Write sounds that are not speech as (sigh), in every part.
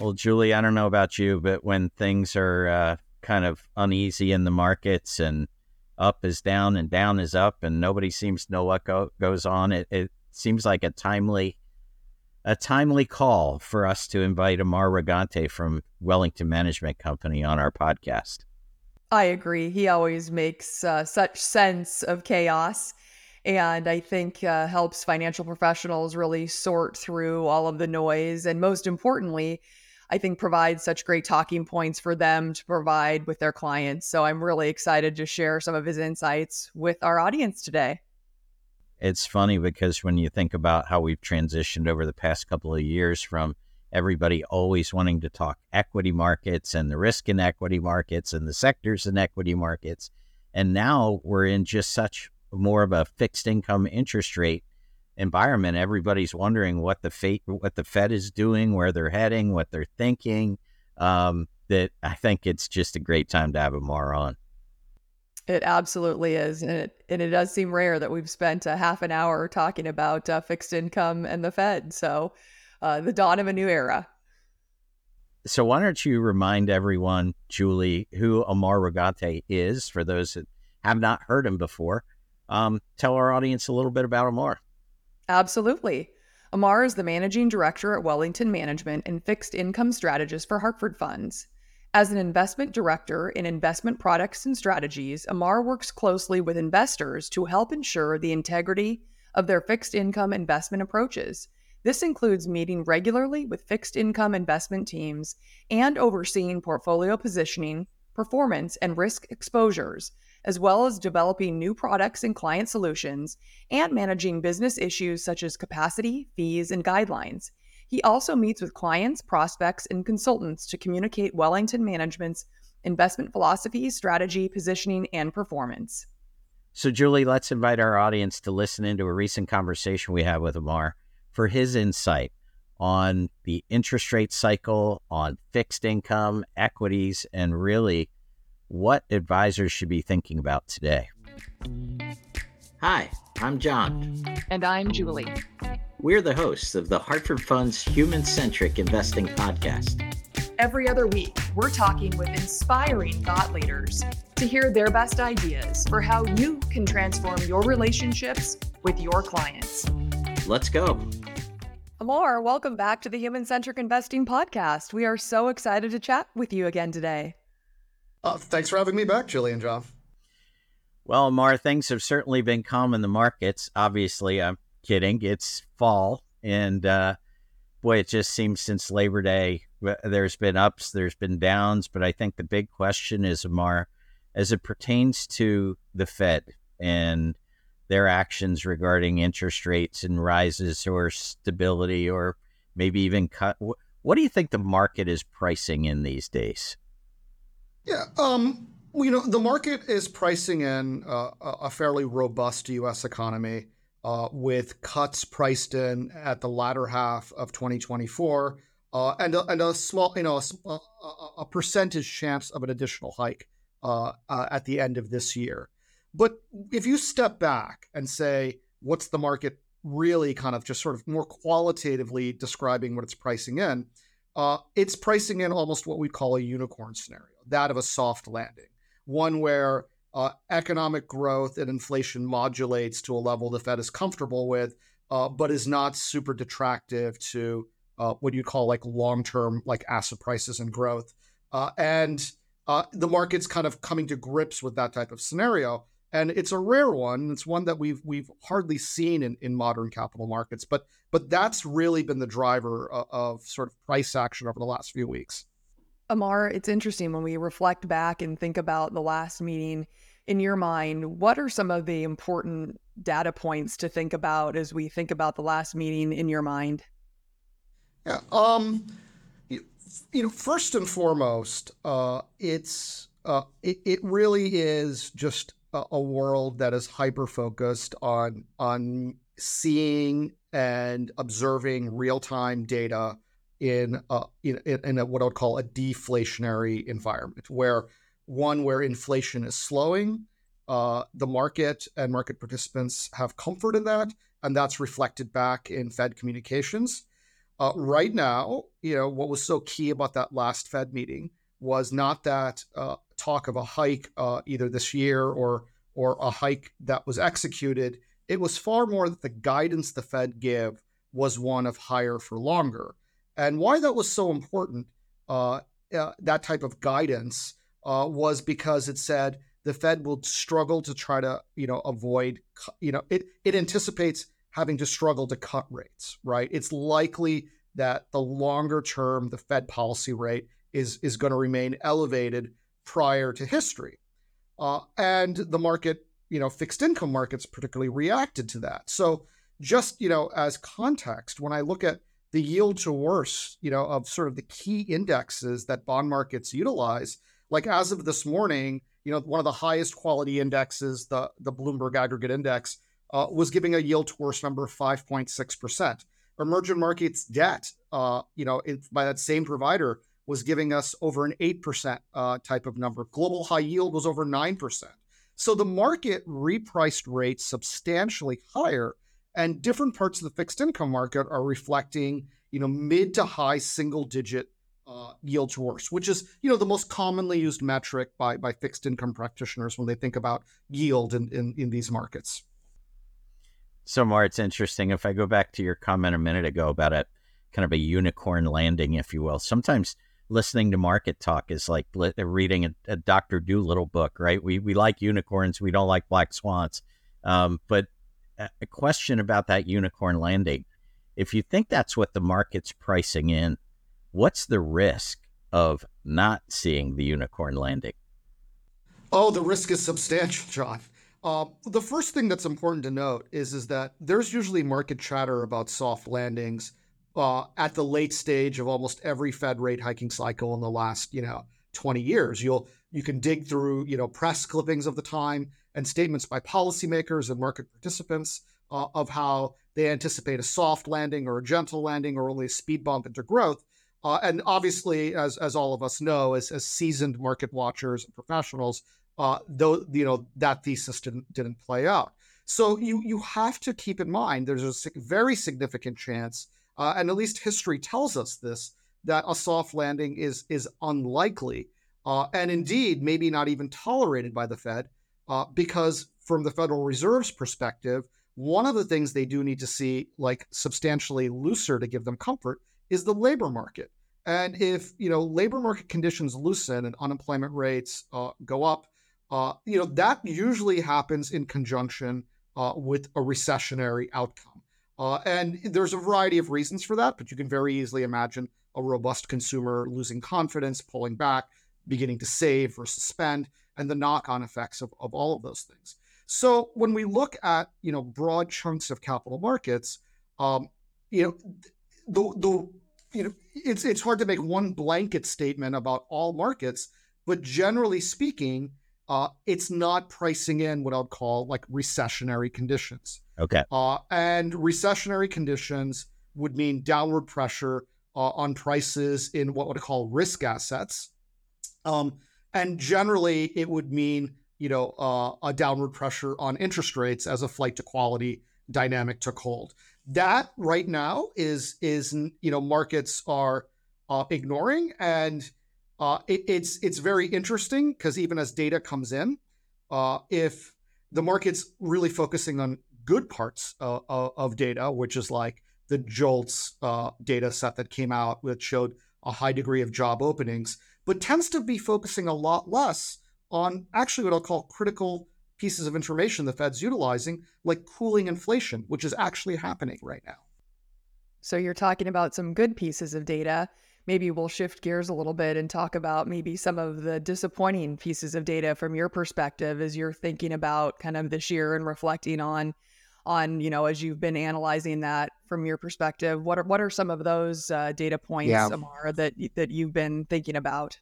Well, Julie, I don't know about you, but when things are uh, kind of uneasy in the markets and up is down and down is up and nobody seems to know what go- goes on, it, it seems like a timely a timely call for us to invite Amar Reganti from Wellington Management Company on our podcast. I agree. He always makes uh, such sense of chaos and I think uh, helps financial professionals really sort through all of the noise. And most importantly, I think provides such great talking points for them to provide with their clients. So I'm really excited to share some of his insights with our audience today. It's funny because when you think about how we've transitioned over the past couple of years from everybody always wanting to talk equity markets and the risk in equity markets and the sectors in equity markets. And now we're in just such more of a fixed income interest rate environment. Everybody's wondering what the fate, what the Fed is doing, where they're heading, what they're thinking. Um, that I think it's just a great time to have Amar on. It absolutely is, and it and it does seem rare that we've spent a half an hour talking about uh, fixed income and the Fed. So, uh, the dawn of a new era. So, why don't you remind everyone, Julie, who Amar Reganti is for those that have not heard him before? Um, tell our audience a little bit about Amar. Absolutely. Amar is the managing director at Wellington Management and fixed income strategist for Hartford Funds. As an investment director in investment products and strategies, Amar works closely with investors to help ensure the integrity of their fixed income investment approaches. This includes meeting regularly with fixed income investment teams and overseeing portfolio positioning, performance, and risk exposures as well as developing new products and client solutions and managing business issues such as capacity, fees, and guidelines. He also meets with clients, prospects, and consultants to communicate Wellington Management's investment philosophy, strategy, positioning, and performance. So, Julie, let's invite our audience to listen into a recent conversation we had with Amar for his insight on the interest rate cycle, on fixed income, equities, and really what advisors should be thinking about today. Hi, I'm John. And I'm Julie. We're the hosts of the Hartford Fund's Human Centric Investing Podcast. Every other week, we're talking with inspiring thought leaders to hear their best ideas for how you can transform your relationships with your clients. Let's go. Amar, welcome back to the Human Centric Investing Podcast. We are so excited to chat with you again today. Uh, thanks for having me back, Julie and John. Well, Mar, things have certainly been calm in the markets. Obviously, I'm kidding. It's fall, and uh, boy, it just seems since Labor Day, there's been ups, there's been downs, but I think the big question is, Mar, as it pertains to the Fed and their actions regarding interest rates and rises or stability or maybe even cut. What do you think the market is pricing in these days? Yeah, um, you know, the market is pricing in uh, a fairly robust U.S. economy uh, with cuts priced in at the latter half of 2024, uh, and a, and a small, you know, a, a, percentage chance of an additional hike uh, uh, at the end of this year. But if you step back and say, what's the market really kind of just sort of more qualitatively describing what it's pricing in? Uh, it's pricing in almost what we'd call a unicorn scenario that of a soft landing, one where uh, economic growth and inflation modulates to a level the Fed is comfortable with, uh, but is not super detractive to uh, what you call like long-term like asset prices and growth. Uh, and uh, the market's kind of coming to grips with that type of scenario. And it's a rare one. It's one that we've we've hardly seen in, in modern capital markets. But but that's really been the driver of, of sort of price action over the last few weeks. Amar, it's interesting when we reflect back and think about the last meeting in your mind, what are some of the important data points to think about as we think about the last meeting in your mind? Yeah, um, you, know, first and foremost, uh, it's uh, it, it really is just a, a world that is hyper focused on on seeing and observing real time data in a, in, in a, what I would call a deflationary environment, where one where inflation is slowing, uh, the market and market participants have comfort in that, and that's reflected back in Fed communications. Uh, right now, you know, what was so key about that last Fed meeting was not that uh, talk of a hike uh, either this year or or a hike that was executed. It was far more that the guidance the Fed gave was one of higher for longer. And why that was so important, uh, uh, that type of guidance, uh, was because it said the Fed will struggle to try to, you know, avoid, you know, it it anticipates having to struggle to cut rates, right? It's likely that the longer term the Fed policy rate is is going to remain elevated prior to history, uh, and the market, you know, fixed income markets particularly reacted to that. So just you know, as context, when I look at the yield to worst, you know, of sort of the key indexes that bond markets utilize, like as of this morning, you know, one of the highest quality indexes, the the Bloomberg Aggregate Index, uh, was giving a yield to worst number of 5.6 percent. Emerging markets debt, uh, you know, it, by that same provider, was giving us over an 8% uh, type of number. Global high yield was over 9%. So the market repriced rates substantially higher, and different parts of the fixed income market are reflecting, you know, mid to high single digit uh, yield to worst, which is, you know, the most commonly used metric by, by fixed income practitioners when they think about yield in, in, in these markets. So, Mar, it's interesting. If I go back to your comment a minute ago about it, kind of a unicorn landing, if you will, sometimes – listening to market talk is like reading a, a Dr. Dolittle book, right? We, we like unicorns, we don't like black swans. Um, but a question about that unicorn landing if you think that's what the market's pricing in, what's the risk of not seeing the unicorn landing? Oh, the risk is substantial, John. Uh, the first thing that's important to note is is that there's usually market chatter about soft landings uh, at the late stage of almost every Fed rate hiking cycle in the last, you know, 20 years. You'll you can dig through, you know, press clippings of the time and statements by policymakers and market participants uh, of how they anticipate a soft landing or a gentle landing or only a speed bump into growth. Uh, and obviously, as as all of us know, as, as seasoned market watchers and professionals, uh, though you know that thesis didn't didn't play out. So you you have to keep in mind there's a very significant chance uh, and at least history tells us this that a soft landing is is unlikely, uh, and indeed maybe not even tolerated by the Fed, uh, because from the Federal Reserve's perspective, one of the things they do need to see like substantially looser to give them comfort is the labor market. And if you know labor market conditions loosen and unemployment rates uh, go up, uh, you know that usually happens in conjunction uh, with a recessionary outcome. Uh, and there's a variety of reasons for that, but you can very easily imagine a robust consumer losing confidence, pulling back, beginning to save or suspend, and the knock-on effects of, of all of those things. So when we look at you know broad chunks of capital markets, um, you know the the you know it's it's hard to make one blanket statement about all markets, but generally speaking, uh, it's not pricing in what I'd call like recessionary conditions. Okay. Uh, and recessionary conditions would mean downward pressure uh, on prices in what would I call risk assets. Um, and generally, it would mean you know uh, a downward pressure on interest rates as a flight to quality dynamic took hold. That right now is is you know markets are uh, ignoring, and uh, it, it's it's very interesting because even as data comes in, uh, if the market's really focusing on good parts uh, of data, which is like the JOLTS uh, data set that came out, which showed a high degree of job openings, but tends to be focusing a lot less on actually what I'll call critical pieces of information the Fed's utilizing, like cooling inflation, which is actually happening right now. So you're talking about some good pieces of data maybe we'll shift gears a little bit and talk about maybe some of the disappointing pieces of data from your perspective as you're thinking about kind of this year and reflecting on on you know as you've been analyzing that from your perspective what are what are some of those uh, data points yeah. Amar that that you've been thinking about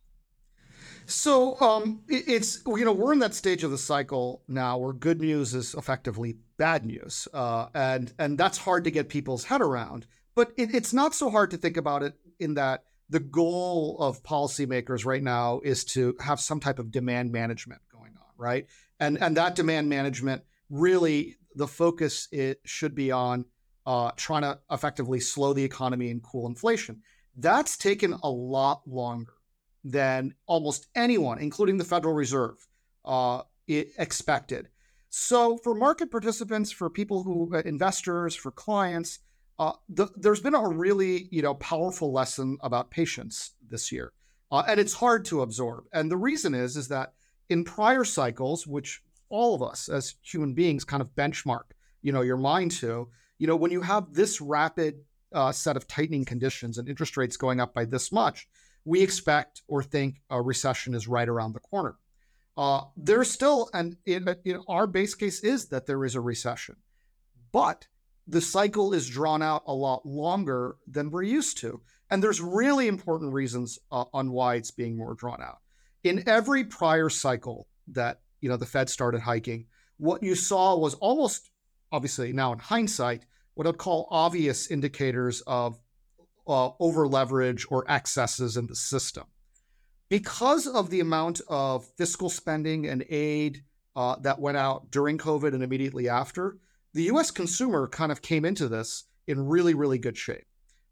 so um, it's you know we're in that stage of the cycle now where good news is effectively bad news, uh, and and that's hard to get people's head around. But it, it's not so hard to think about it in that the goal of policymakers right now is to have some type of demand management going on, right? And and that demand management really the focus it should be on uh, trying to effectively slow the economy and cool inflation. That's taken a lot longer than almost anyone, including the Federal Reserve, uh, expected. So, for market participants, for people who, uh, investors, for clients, uh, the, there's been a really, you know, powerful lesson about patience this year, uh, and it's hard to absorb. And the reason is, is that in prior cycles, which all of us as human beings kind of benchmark, you know, your mind to, you know, when you have this rapid uh, set of tightening conditions and interest rates going up by this much, we expect or think a recession is right around the corner. Uh, there's still, and in, in our base case is that there is a recession, but the cycle is drawn out a lot longer than we're used to. And there's really important reasons uh, on why it's being more drawn out. In every prior cycle that you know the Fed started hiking, what you saw was almost obviously now in hindsight what I'd call obvious indicators of uh, over leverage or excesses in the system. Because of the amount of fiscal spending and aid uh, that went out during COVID and immediately after, the US consumer kind of came into this in really, really good shape.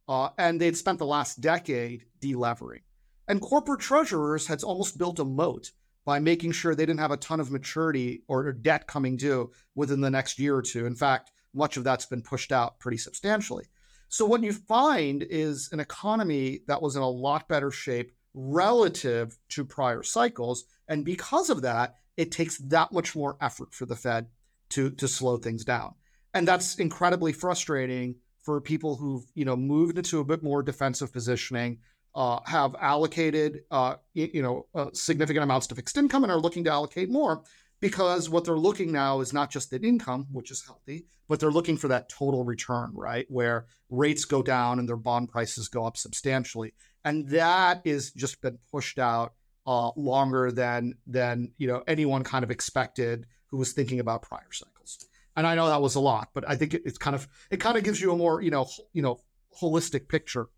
Uh, and they'd spent the last decade delevering. And corporate treasurers had almost built a moat by making sure they didn't have a ton of maturity or debt coming due within the next year or two. In fact, much of that's been pushed out pretty substantially. So, what you find is an economy that was in a lot better shape relative to prior cycles. And because of that, it takes that much more effort for the Fed to, to slow things down. And that's incredibly frustrating for people who've you know moved into a bit more defensive positioning, uh, have allocated uh, you know uh, significant amounts to fixed income and are looking to allocate more because what they're looking now is not just at income, which is healthy, but they're looking for that total return, right? Where rates go down and their bond prices go up substantially. And that is just been pushed out uh, longer than than you know anyone kind of expected who was thinking about prior cycles. And I know that was a lot, but I think it, it's kind of it kind of gives you a more you know you know holistic picture.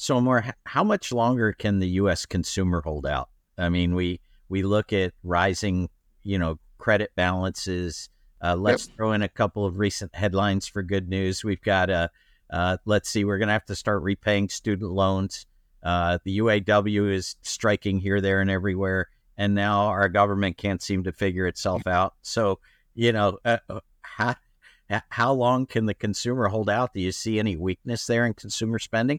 So, more how much longer can the U.S. consumer hold out? I mean, we we look at rising, you know, credit balances. Uh, let's yep. throw in a couple of recent headlines for good news. We've got a, uh, let's see, we're going to have to start repaying student loans. Uh, the UAW is striking here, there, and everywhere. And now our government can't seem to figure itself out. So, you know, uh, uh, how, how long can the consumer hold out? Do you see any weakness there in consumer spending?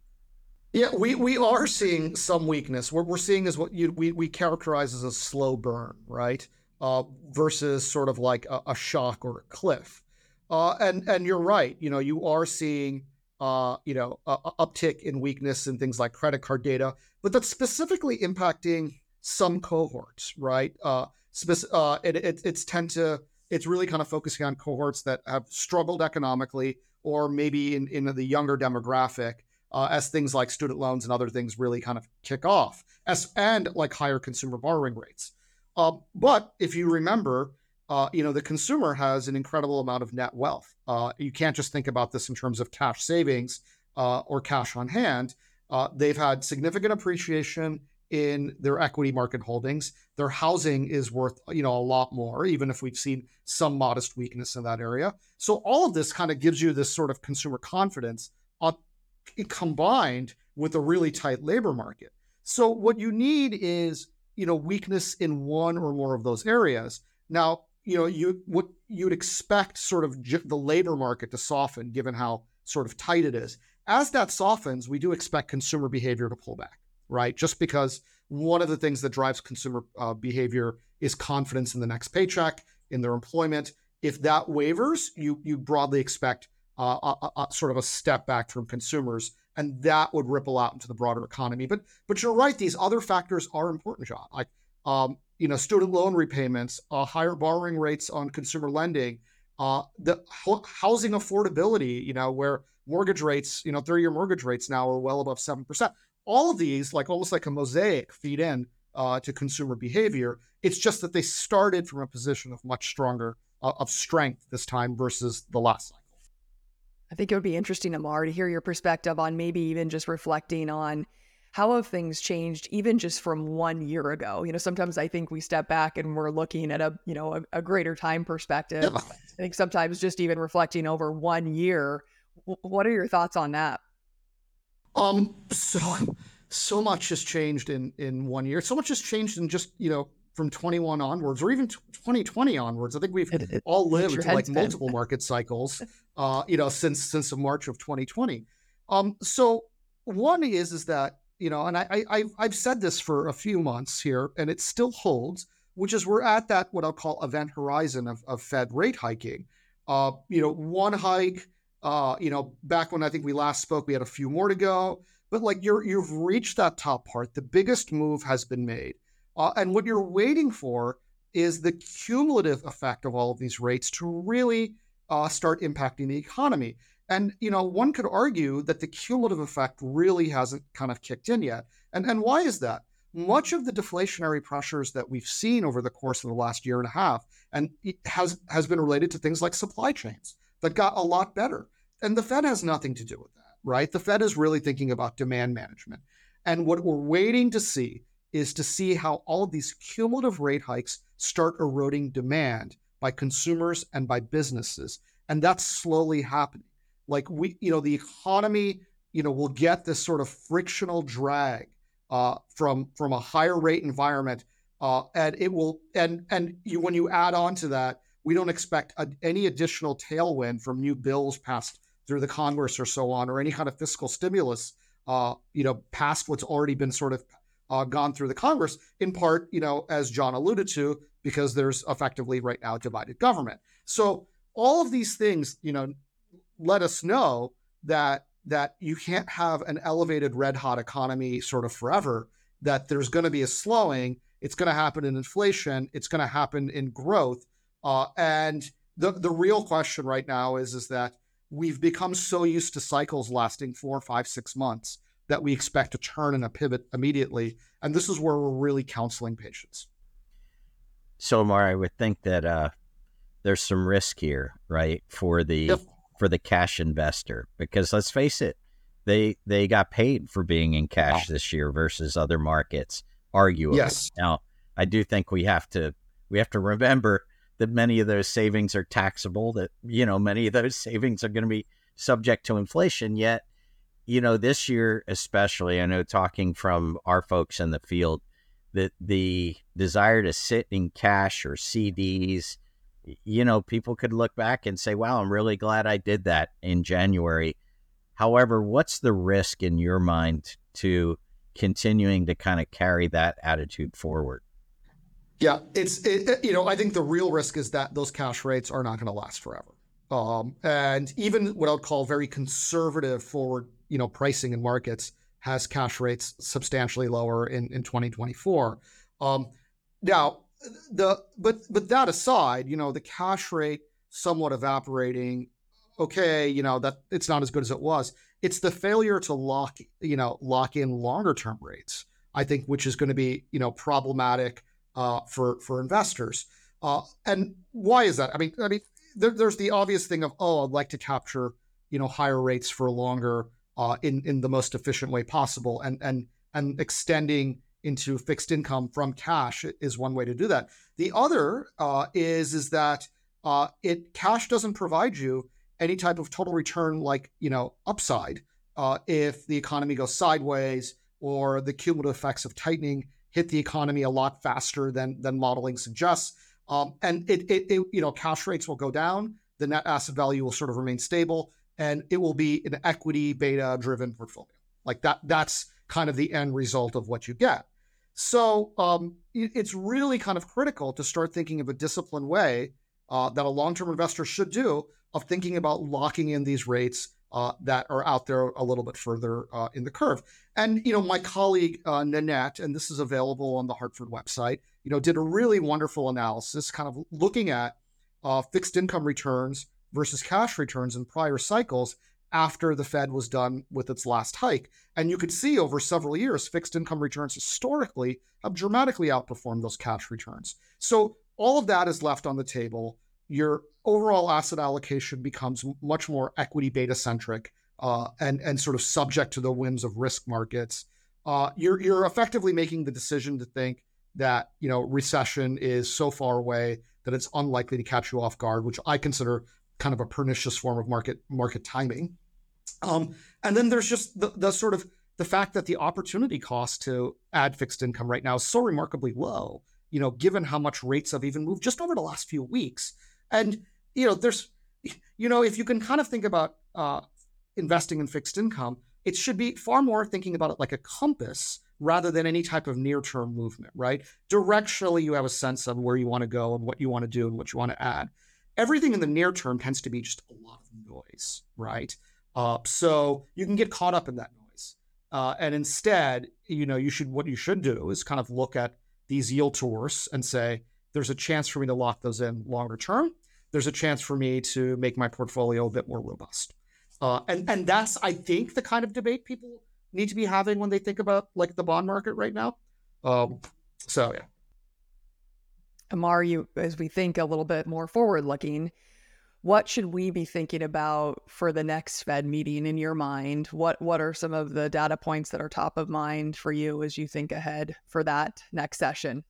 Yeah, we, we are seeing some weakness. What we're seeing is what you, we, we characterize as a slow burn, right? Uh, versus sort of like a, a shock or a cliff. Uh, and and you're right. You know, you are seeing uh, you know a, a uptick in weakness in things like credit card data, but that's specifically impacting some cohorts, right? Uh, spec- uh, it, it, it's tend to it's really kind of focusing on cohorts that have struggled economically, or maybe in in the younger demographic uh, as things like student loans and other things really kind of kick off, as and like higher consumer borrowing rates. Uh, but if you remember, uh, you know the consumer has an incredible amount of net wealth. Uh, you can't just think about this in terms of cash savings uh, or cash on hand. Uh, they've had significant appreciation in their equity market holdings. Their housing is worth, you know, a lot more, even if we've seen some modest weakness in that area. So all of this kind of gives you this sort of consumer confidence on combined with a really tight labor market. So what you need is, you know, weakness in one or more of those areas. Now, you know, you what you'd expect sort of j- the labor market to soften given how sort of tight it is. As that softens, we do expect consumer behavior to pull back, right? Just because one of the things that drives consumer uh, behavior is confidence in the next paycheck, in their employment. If that wavers, you you broadly expect uh, a, a, sort of a step back from consumers, and that would ripple out into the broader economy. But but you're right; these other factors are important, John. Like um, you know, student loan repayments, uh, higher borrowing rates on consumer lending, uh, the ho- housing affordability. You know, where mortgage rates, you know, 30-year mortgage rates now are well above seven percent. All of these, like almost like a mosaic, feed in uh, to consumer behavior. It's just that they started from a position of much stronger uh, of strength this time versus the last. I think it would be interesting, Amar, to hear your perspective on maybe even just reflecting on how have things changed even just from one year ago? You know, sometimes I think we step back and we're looking at a, you know, a, a greater time perspective. Yeah. I think sometimes just even reflecting over one year. W- what are your thoughts on that? Um, so so much has changed in in one year. So much has changed in just you know from 21 onwards, or even 2020 onwards. I think we've it, it, all lived like multiple market cycles, (laughs) uh, you know, since since March of 2020. Um, so one is is that you know, and I, I I've said this for a few months here, and it still holds, which is we're at that what I'll call event horizon of, of Fed rate hiking. Uh, you know, one hike. Uh, you know, back when I think we last spoke, we had a few more to go. But like you're you've reached that top part. The biggest move has been made, uh, and what you're waiting for is the cumulative effect of all of these rates to really uh, start impacting the economy. And you know, one could argue that the cumulative effect really hasn't kind of kicked in yet. And and why is that? Much of the deflationary pressures that we've seen over the course of the last year and a half, and has has been related to things like supply chains that got a lot better. And the Fed has nothing to do with that, right? The Fed is really thinking about demand management. And what we're waiting to see is to see how all of these cumulative rate hikes start eroding demand by consumers and by businesses. And that's slowly happening like we you know the economy you know will get this sort of frictional drag uh, from from a higher rate environment uh, and it will and and you when you add on to that we don't expect a, any additional tailwind from new bills passed through the congress or so on or any kind of fiscal stimulus uh, you know past what's already been sort of uh, gone through the congress in part you know as john alluded to because there's effectively right now divided government. So all of these things you know let us know that that you can't have an elevated red hot economy sort of forever that there's going to be a slowing it's going to happen in inflation it's going to happen in growth uh, and the the real question right now is is that we've become so used to cycles lasting four five six months that we expect to turn and a pivot immediately. And this is where we're really counseling patience. So Amar, i would think that uh, there's some risk here right for the yep. for the cash investor. Because let's face it, they they got paid for being in cash this year versus other markets, arguably. Yes. Now, I do think we have to we have to remember that many of those savings are taxable, that you know, many of those (laughs) savings are going to be subject to inflation, yet you know, this year especially, I know talking from our folks in the field, that the desire to sit in cash or CDs you know, people could look back and say, wow, I'm really glad I did that in January. However, what's the risk in your mind to continuing to kind of carry that attitude forward? Yeah, it's, it, you know, I think the real risk is that those cash rates are not going to last forever. Um, and even what I would call very conservative forward, you know, pricing in markets has cash rates substantially lower in, in 2024. Um, now, the but but that aside, you know, the cash rate somewhat evaporating. Okay, you know that it's not as good as it was. It's the failure to lock, you know, lock in longer term rates. I think, which is going to be, you know, problematic uh, for for investors. Uh, and why is that? I mean, I mean, there, there's the obvious thing of, oh, I'd like to capture, you know, higher rates for longer uh, in in the most efficient way possible, and and and extending into fixed income from cash is one way to do that. The other uh, is is that uh, it cash doesn't provide you any type of total return like you know upside uh, if the economy goes sideways or the cumulative effects of tightening hit the economy a lot faster than than modeling suggests. Um, and it, it, it you know cash rates will go down, the net asset value will sort of remain stable, and it will be an equity beta driven portfolio. Like that that's kind of the end result of what you get. So um, it's really kind of critical to start thinking of a disciplined way uh, that a long-term investor should do of thinking about locking in these rates uh, that are out there a little bit further uh, in the curve. And you know, my colleague uh, Nanette, and this is available on the Hartford website, you know, did a really wonderful analysis, kind of looking at uh, fixed income returns versus cash returns in prior cycles after the Fed was done with its last hike. And you could see over several years, fixed income returns historically have dramatically outperformed those cash returns. So all of that is left on the table. Your overall asset allocation becomes much more equity beta centric uh, and, and sort of subject to the whims of risk markets. uh, you're you're effectively making the decision to think that you know recession is so far away that it's unlikely to catch you off guard, which I consider kind of a pernicious form of market market timing. Um, and then there's just the, the sort of the fact that the opportunity cost to add fixed income right now is so remarkably low. You know, given how much rates have even moved just over the last few weeks, and you know, there's, you know, if you can kind of think about uh, investing in fixed income, it should be far more thinking about it like a compass rather than any type of near term movement, right? Directionally, you have a sense of where you want to go and what you want to do and what you want to add. Everything in the near term tends to be just a lot of noise, right? Uh, so you can get caught up in that noise. Uh, and instead, you know, you should what you should do is kind of look at these yield tours and say, there's a chance for me to lock those in longer term. There's a chance for me to make my portfolio a bit more robust. Uh, and and that's I think the kind of debate people need to be having when they think about like the bond market right now. Um, so yeah. Amar, you as we think a little bit more forward looking, what should we be thinking about for the next Fed meeting in your mind? What what are some of the data points that are top of mind for you as you think ahead for that next session?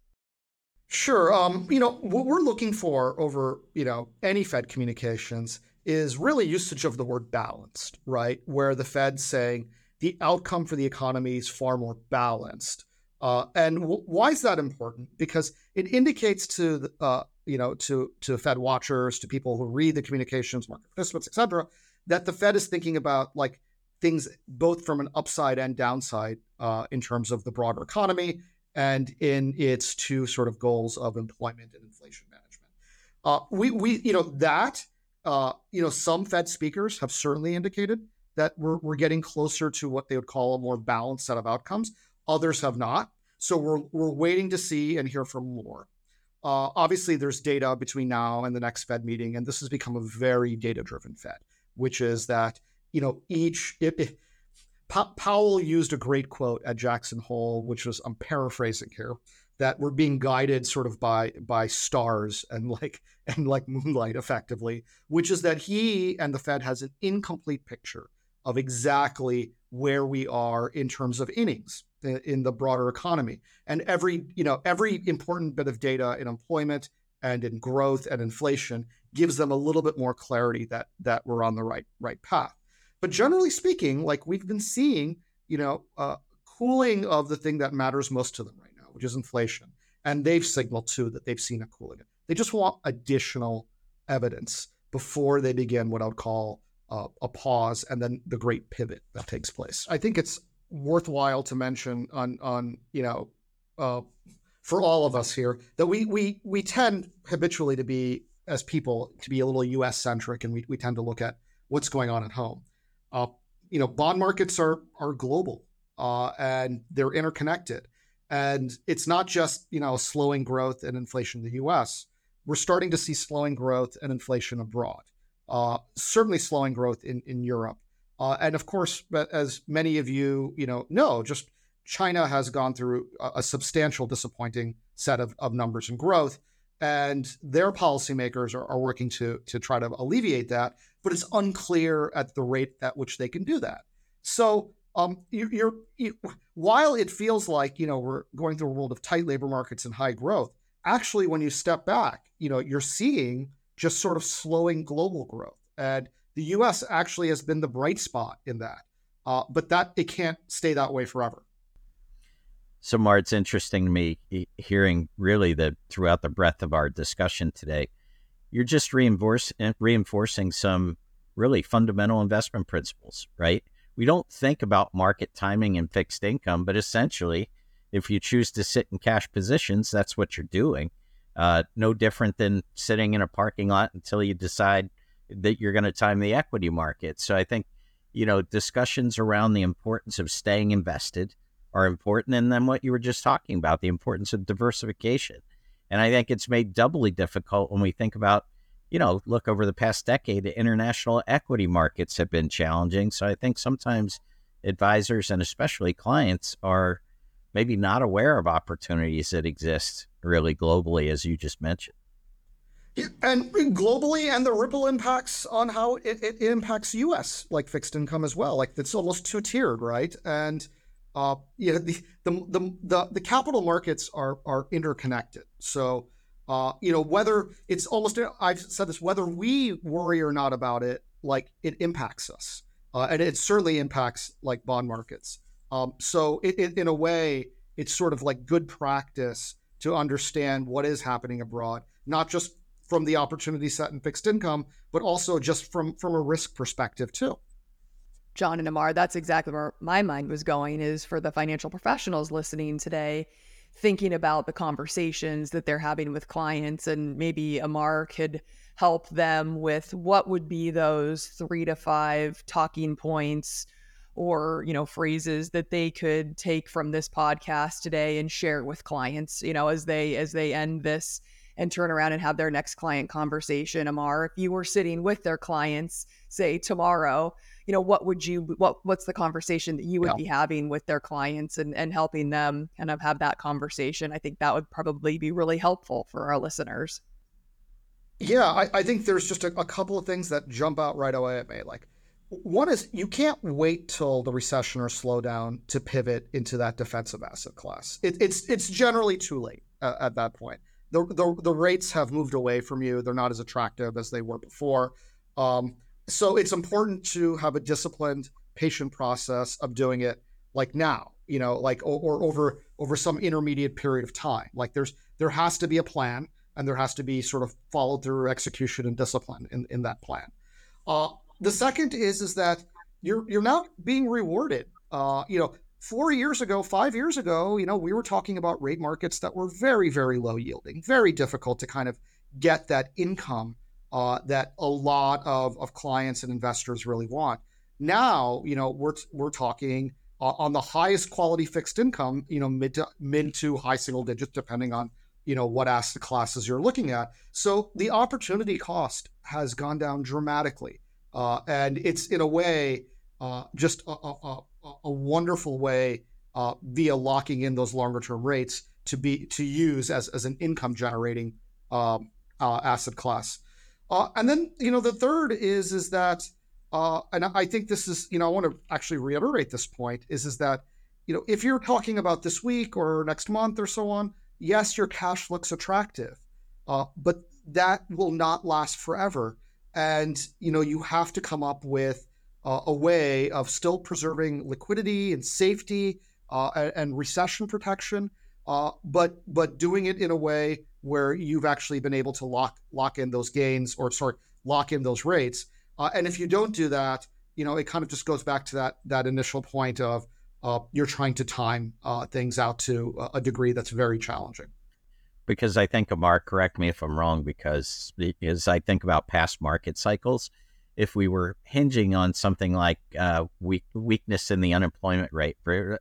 Sure. Um, you know, what we're looking for over, you know, any Fed communications is really usage of the word balanced, right? Where the Fed's saying the outcome for the economy is far more balanced. Uh, and w- why is that important? Because it indicates to the, uh, you know to to Fed watchers, to people who read the communications, market participants, et cetera, that the Fed is thinking about like things both from an upside and downside uh, in terms of the broader economy and in its two sort of goals of employment and inflation management. Uh, we we you know that uh, you know some Fed speakers have certainly indicated that we're, we're getting closer to what they would call a more balanced set of outcomes. Others have not. So we're, we're waiting to see and hear from more. Uh, obviously, there's data between now and the next Fed meeting, and this has become a very data driven Fed, which is that, you know, each, it, it, Powell used a great quote at Jackson Hole, which was, I'm paraphrasing here, that we're being guided sort of by by stars and like (laughs) and like moonlight effectively which is that he and the fed has an incomplete picture of exactly where we are in terms of innings in the broader economy. And every, you know, every important bit of data in employment and in growth and inflation gives them a little bit more clarity that that we're on the right right path. But generally speaking, like we've been seeing, you know, uh, cooling of the thing that matters most to them right now, which is inflation. And they've signaled too that they've seen a cooling. They just want additional evidence before they begin what I would call uh, a pause and then the great pivot that takes place. I think it's worthwhile to mention on on you know uh, for all of us here that we we we tend habitually to be as people to be a little U.S. centric, and we, we tend to look at what's going on at home. Uh, you know, bond markets are are global uh, and they're interconnected, and it's not just you know slowing growth and inflation in the U.S. We're starting to see slowing growth and inflation abroad. Uh, certainly slowing growth in in Europe uh, and of course, as many of you, you know, know, just China has gone through a, a substantial disappointing set of, of numbers and growth. And their policymakers are, are working to, to try to alleviate that, but it's unclear at the rate at which they can do that. So um, you're, you're you, while it feels like you know we're going through a world of tight labor markets and high growth, actually, when you step back, you know you're seeing just sort of slowing global growth, and the U.S. actually has been the bright spot in that, uh, but that it can't stay that way forever. So, Mar, it's interesting to me hearing really that throughout the breadth of our discussion today, you're just reinforce, reinforcing some really fundamental investment principles, right? We don't think about market timing and fixed income, but essentially, if you choose to sit in cash positions, that's what you're doing. Uh, no different than sitting in a parking lot until you decide that you're going to time the equity market. So I think, you know, discussions around the importance of staying invested are important. And then what you were just talking about, the importance of diversification. And I think it's made doubly difficult when we think about, you know, look over the past decade, the international equity markets have been challenging. So I think sometimes advisors and especially clients are maybe not aware of opportunities that exist really globally, as you just mentioned and globally and the ripple impacts on how it, it, impacts us like fixed income as well like it's almost two tiered right and uh, the, the, the, the, the capital markets are, are interconnected. So, uh, you know, whether it's almost, I've said this, whether we worry or not about it, like it impacts us. Uh, and it certainly impacts like bond markets. Um, so it, it, in a way, it's sort of like good practice to understand what is happening abroad, not just from the opportunity set in fixed income, but also just from from a risk perspective too. John and Amar, that's exactly where my mind was going is for the financial professionals listening today, thinking about the conversations that they're having with clients and maybe Amar could help them with what would be those three to five talking points or you know phrases that they could take from this podcast today and share with clients you know as they as they end this and turn around and have their next client conversation amar if you were sitting with their clients say tomorrow you know what would you what what's the conversation that you would yeah. be having with their clients and and helping them kind of have that conversation i think that would probably be really helpful for our listeners yeah, I, I think there's just a, a, couple of things that jump out right away at me. Like, one is you can't wait till the recession or slowdown to pivot into that defensive asset class. It, it's it's generally too late uh, at that point. The, the rates have moved away from you. They're not as attractive as they were before. Um, so it's important to have a disciplined, patient process of doing it like now. You know, like or, or over over some intermediate period of time. Like there's there has to be a plan and there has to be sort of followed through execution and discipline in, in that plan. Uh, the second is is that you're you're not being rewarded. Uh, you know, four years ago, five years ago, you know, we were talking about rate markets that were very very low yielding, very difficult to kind of get that income uh, that a lot of, of clients and investors really want. Now, you know, we're we're talking uh, on the highest quality fixed income, you know, mid to mid to high single digits, depending on you know what asset classes you're looking at. So the opportunity cost has gone down dramatically, uh, and it's in a way uh, just a, a, a, wonderful way uh, via locking in those longer term rates to be to use as, as an income generating um, uh, asset class. Uh, and then you know the third is is that uh, and I think this is you know I want to actually reiterate this point is is that you know if you're talking about this week or next month or so on yes, your cash looks attractive, uh, but that will not last forever. And you know you have to come up with uh, a way of still preserving liquidity and safety uh, and, and, recession protection, uh, but but doing it in a way where you've actually been able to lock lock in those gains or sorry lock in those rates. Uh, and if you don't do that, you know it kind of just goes back to that that initial point of you're trying to time uh, things out to a degree that's very challenging. Because I think, Amar, correct me if I'm wrong, because as I think about past market cycles, if we were hinging on something like uh, weak, weakness in the unemployment rate,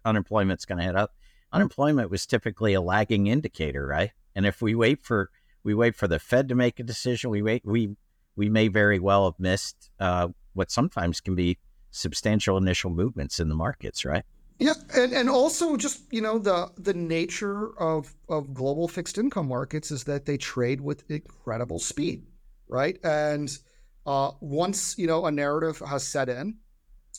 unemployment's going to head up, unemployment was typically a lagging indicator, right? And if we wait for we wait for the Fed to make a decision, we wait we we may very well have missed uh, what sometimes can be substantial initial movements in the markets, right? Yeah, and, and also just you know the the nature of of global fixed income markets is that they trade with incredible speed, right? And uh, once you know a narrative has set in,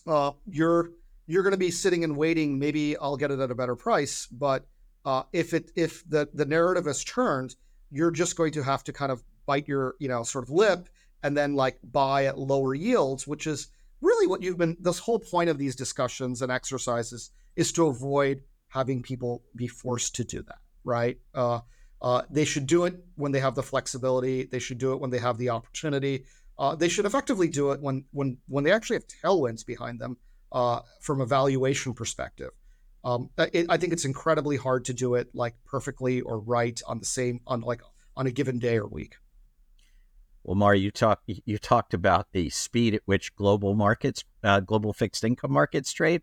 uh, you're you're going to be sitting and waiting. Maybe I'll get it at a better price, but uh, if it if the the narrative has turned, you're just going to have to kind of bite your you know sort of lip and then like buy at lower yields, which is really what you've been this whole point of these discussions and exercises is to avoid having people be forced to do that right uh, uh, they should do it when they have the flexibility they should do it when they have the opportunity uh, they should effectively do it when when when they actually have tailwinds behind them uh, from a valuation perspective um, it, i think it's incredibly hard to do it like perfectly or right on the same on like on a given day or week well, Mari, you talked you talked about the speed at which global markets, uh, global fixed income markets trade.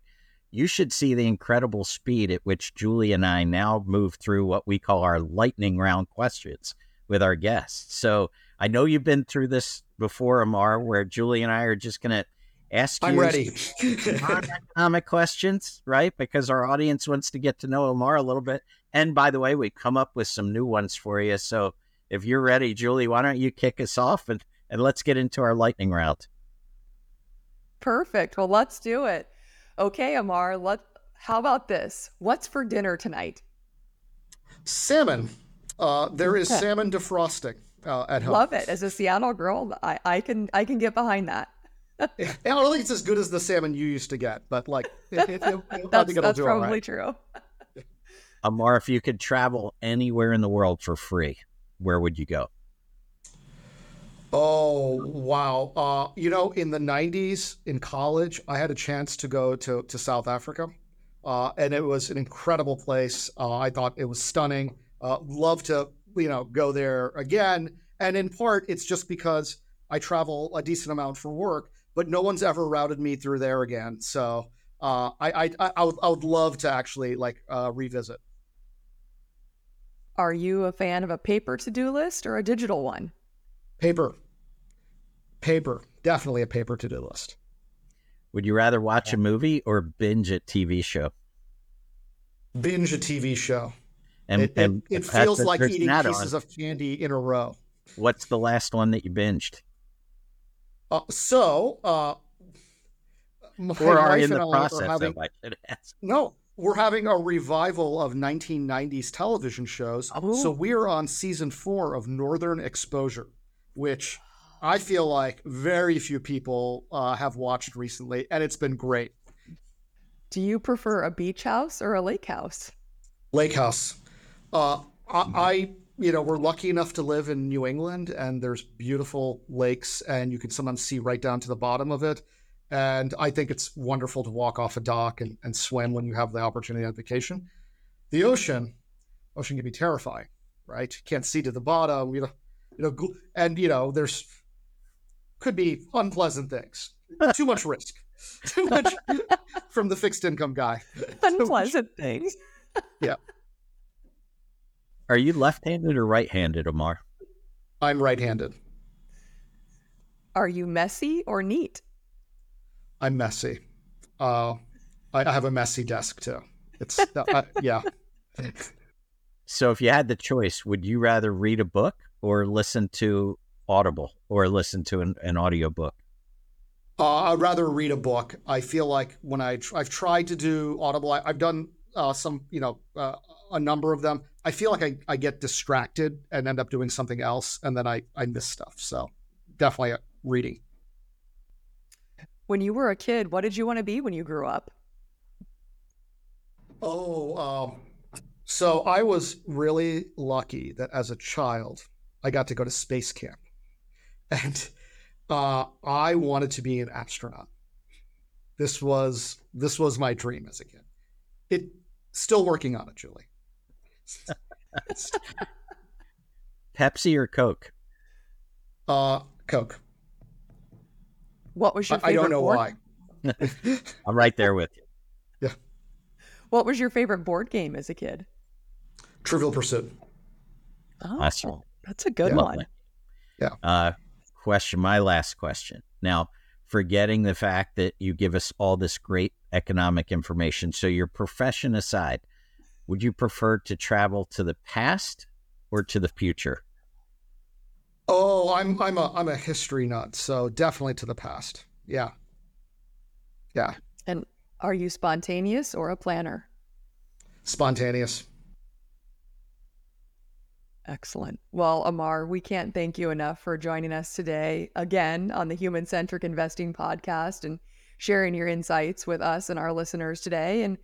You should see the incredible speed at which Julie and I now move through what we call our lightning round questions with our guests. So I know you've been through this before, Amar, where Julie and I are just going to ask I'm you ready. (laughs) economic questions, right? Because our audience wants to get to know Amar a little bit. And by the way, we come up with some new ones for you. So if you're ready, Julie, why don't you kick us off and, and let's get into our lightning round. Perfect. Well, let's do it. Okay, Amar, let how about this? What's for dinner tonight? Salmon. Uh, there is salmon defrosting uh, at home. Love it. As a Seattle girl, I, I can I can get behind that. I don't think it's as good as the salmon you used to get, but like, it, it, it, I That's, think it'll that's do probably right. true. (laughs) Amar, if you could travel anywhere in the world for free, where would you go? Oh wow! Uh, you know, in the '90s in college, I had a chance to go to to South Africa, uh, and it was an incredible place. Uh, I thought it was stunning. Uh, love to you know go there again. And in part, it's just because I travel a decent amount for work, but no one's ever routed me through there again. So uh, I, I I I would I would love to actually like uh, revisit. Are you a fan of a paper to do list or a digital one? Paper, paper, definitely a paper to do list. Would you rather watch a movie or binge a TV show? Binge a TV show. And, it, it, and it that's feels like eating add-on. pieces of candy in a row. What's the last one that you binged? Uh, so, uh, my Or are wife in and the I process are having, of? I should ask. no, we're having a revival of 1990s television shows. Oh. So we're on season four of Northern Exposure, which I feel like very few people uh, have watched recently, and it's been great. Do you prefer a beach house or a lake house? Lake House. Uh, I, I, you know, we're lucky enough to live in New England, and there's beautiful lakes, and you can sometimes see right down to the bottom of it. And I think it's wonderful to walk off a dock and, and swim when you have the opportunity on vacation. The ocean, ocean can be terrifying, right? You can't see to the bottom, you know, you know, and you know, there's could be unpleasant things. (laughs) Too much risk. Too much (laughs) from the fixed income guy. Unpleasant things. Are you left-handed or right-handed, Amar? I'm right-handed. Are you messy or neat? I'm messy. Uh, I, I have a messy desk too. It's uh, uh, yeah. (laughs) So, if you had the choice, would you rather read a book or listen to Audible or listen to an, an audiobook? Uh, I'd rather read a book. I feel like when I tr- I've tried to do Audible, I, I've done uh, some, you know, uh, a number of them. I feel like I, I get distracted and end up doing something else, and then I I miss stuff. So definitely reading. When you were a kid, what did you want to be when you grew up? Oh, um, so I was really lucky that as a child I got to go to space camp, (laughs) and uh, I wanted to be an astronaut. This was this was my dream as a kid. It still working on it, Julie. Pepsi or Coke? uh, Coke. What was your I, I favorite don't know board? why. (laughs) I'm right there with you. Yeah. What was your favorite board game as a kid? Trivial Pursuit. Oh, That's right. that's a good Yeah. one. Yeah. Uh, question. My last question. Now, forgetting the fact that you give us all this great economic information. So, your profession aside, would you prefer to travel to the past or to the future? Oh, I'm I'm a I'm a history nut, so definitely to the past. Yeah. Yeah. And are you spontaneous or a planner? Spontaneous. Excellent. Well, Amar, we can't thank you enough for joining us today again on the Human Centric Investing Podcast and sharing your insights with us and our listeners today. And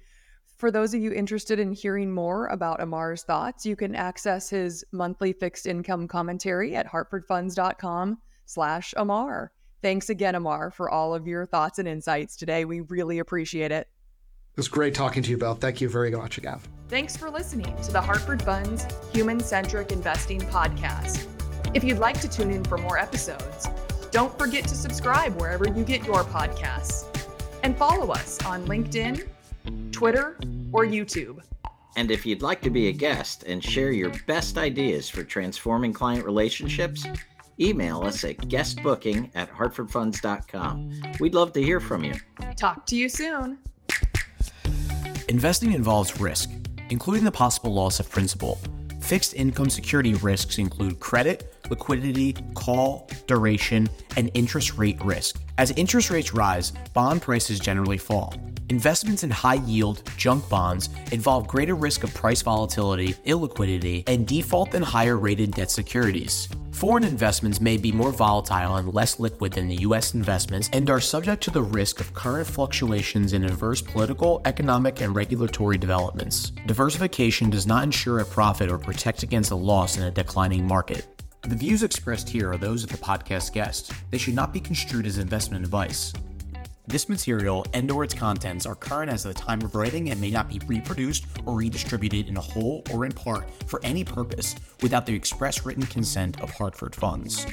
for those of you interested in hearing more about Amar's thoughts, you can access his monthly fixed income commentary at hartfordfunds.com slash Amar. Thanks again, Amar, for all of your thoughts and insights today. We really appreciate it. It was great talking to you, Bill. Thank you very much again. Thanks for listening to the Hartford Funds Human Centric Investing Podcast. If you'd like to tune in for more episodes, don't forget to subscribe wherever you get your podcasts and follow us on LinkedIn, Twitter, or YouTube. And if you'd like to be a guest and share your best ideas for transforming client relationships, email us at guestbooking at hartfordfunds.com. We'd love to hear from you. Talk to you soon. Investing involves risk, including the possible loss of principal. Fixed income security risks include credit, liquidity, call, duration, and interest rate risk. As interest rates rise, bond prices generally fall. Investments in high yield, junk bonds involve greater risk of price volatility, illiquidity, and default than higher rated debt securities. Foreign investments may be more volatile and less liquid than the U.S. investments and are subject to the risk of current fluctuations in adverse political, economic, and regulatory developments. Diversification does not ensure a profit or protect against a loss in a declining market. The views expressed here are those of the podcast guest. They should not be construed as investment advice. This material and or its contents are current as of the time of writing and may not be reproduced or redistributed in whole or in part for any purpose without the express written consent of Hartford Funds.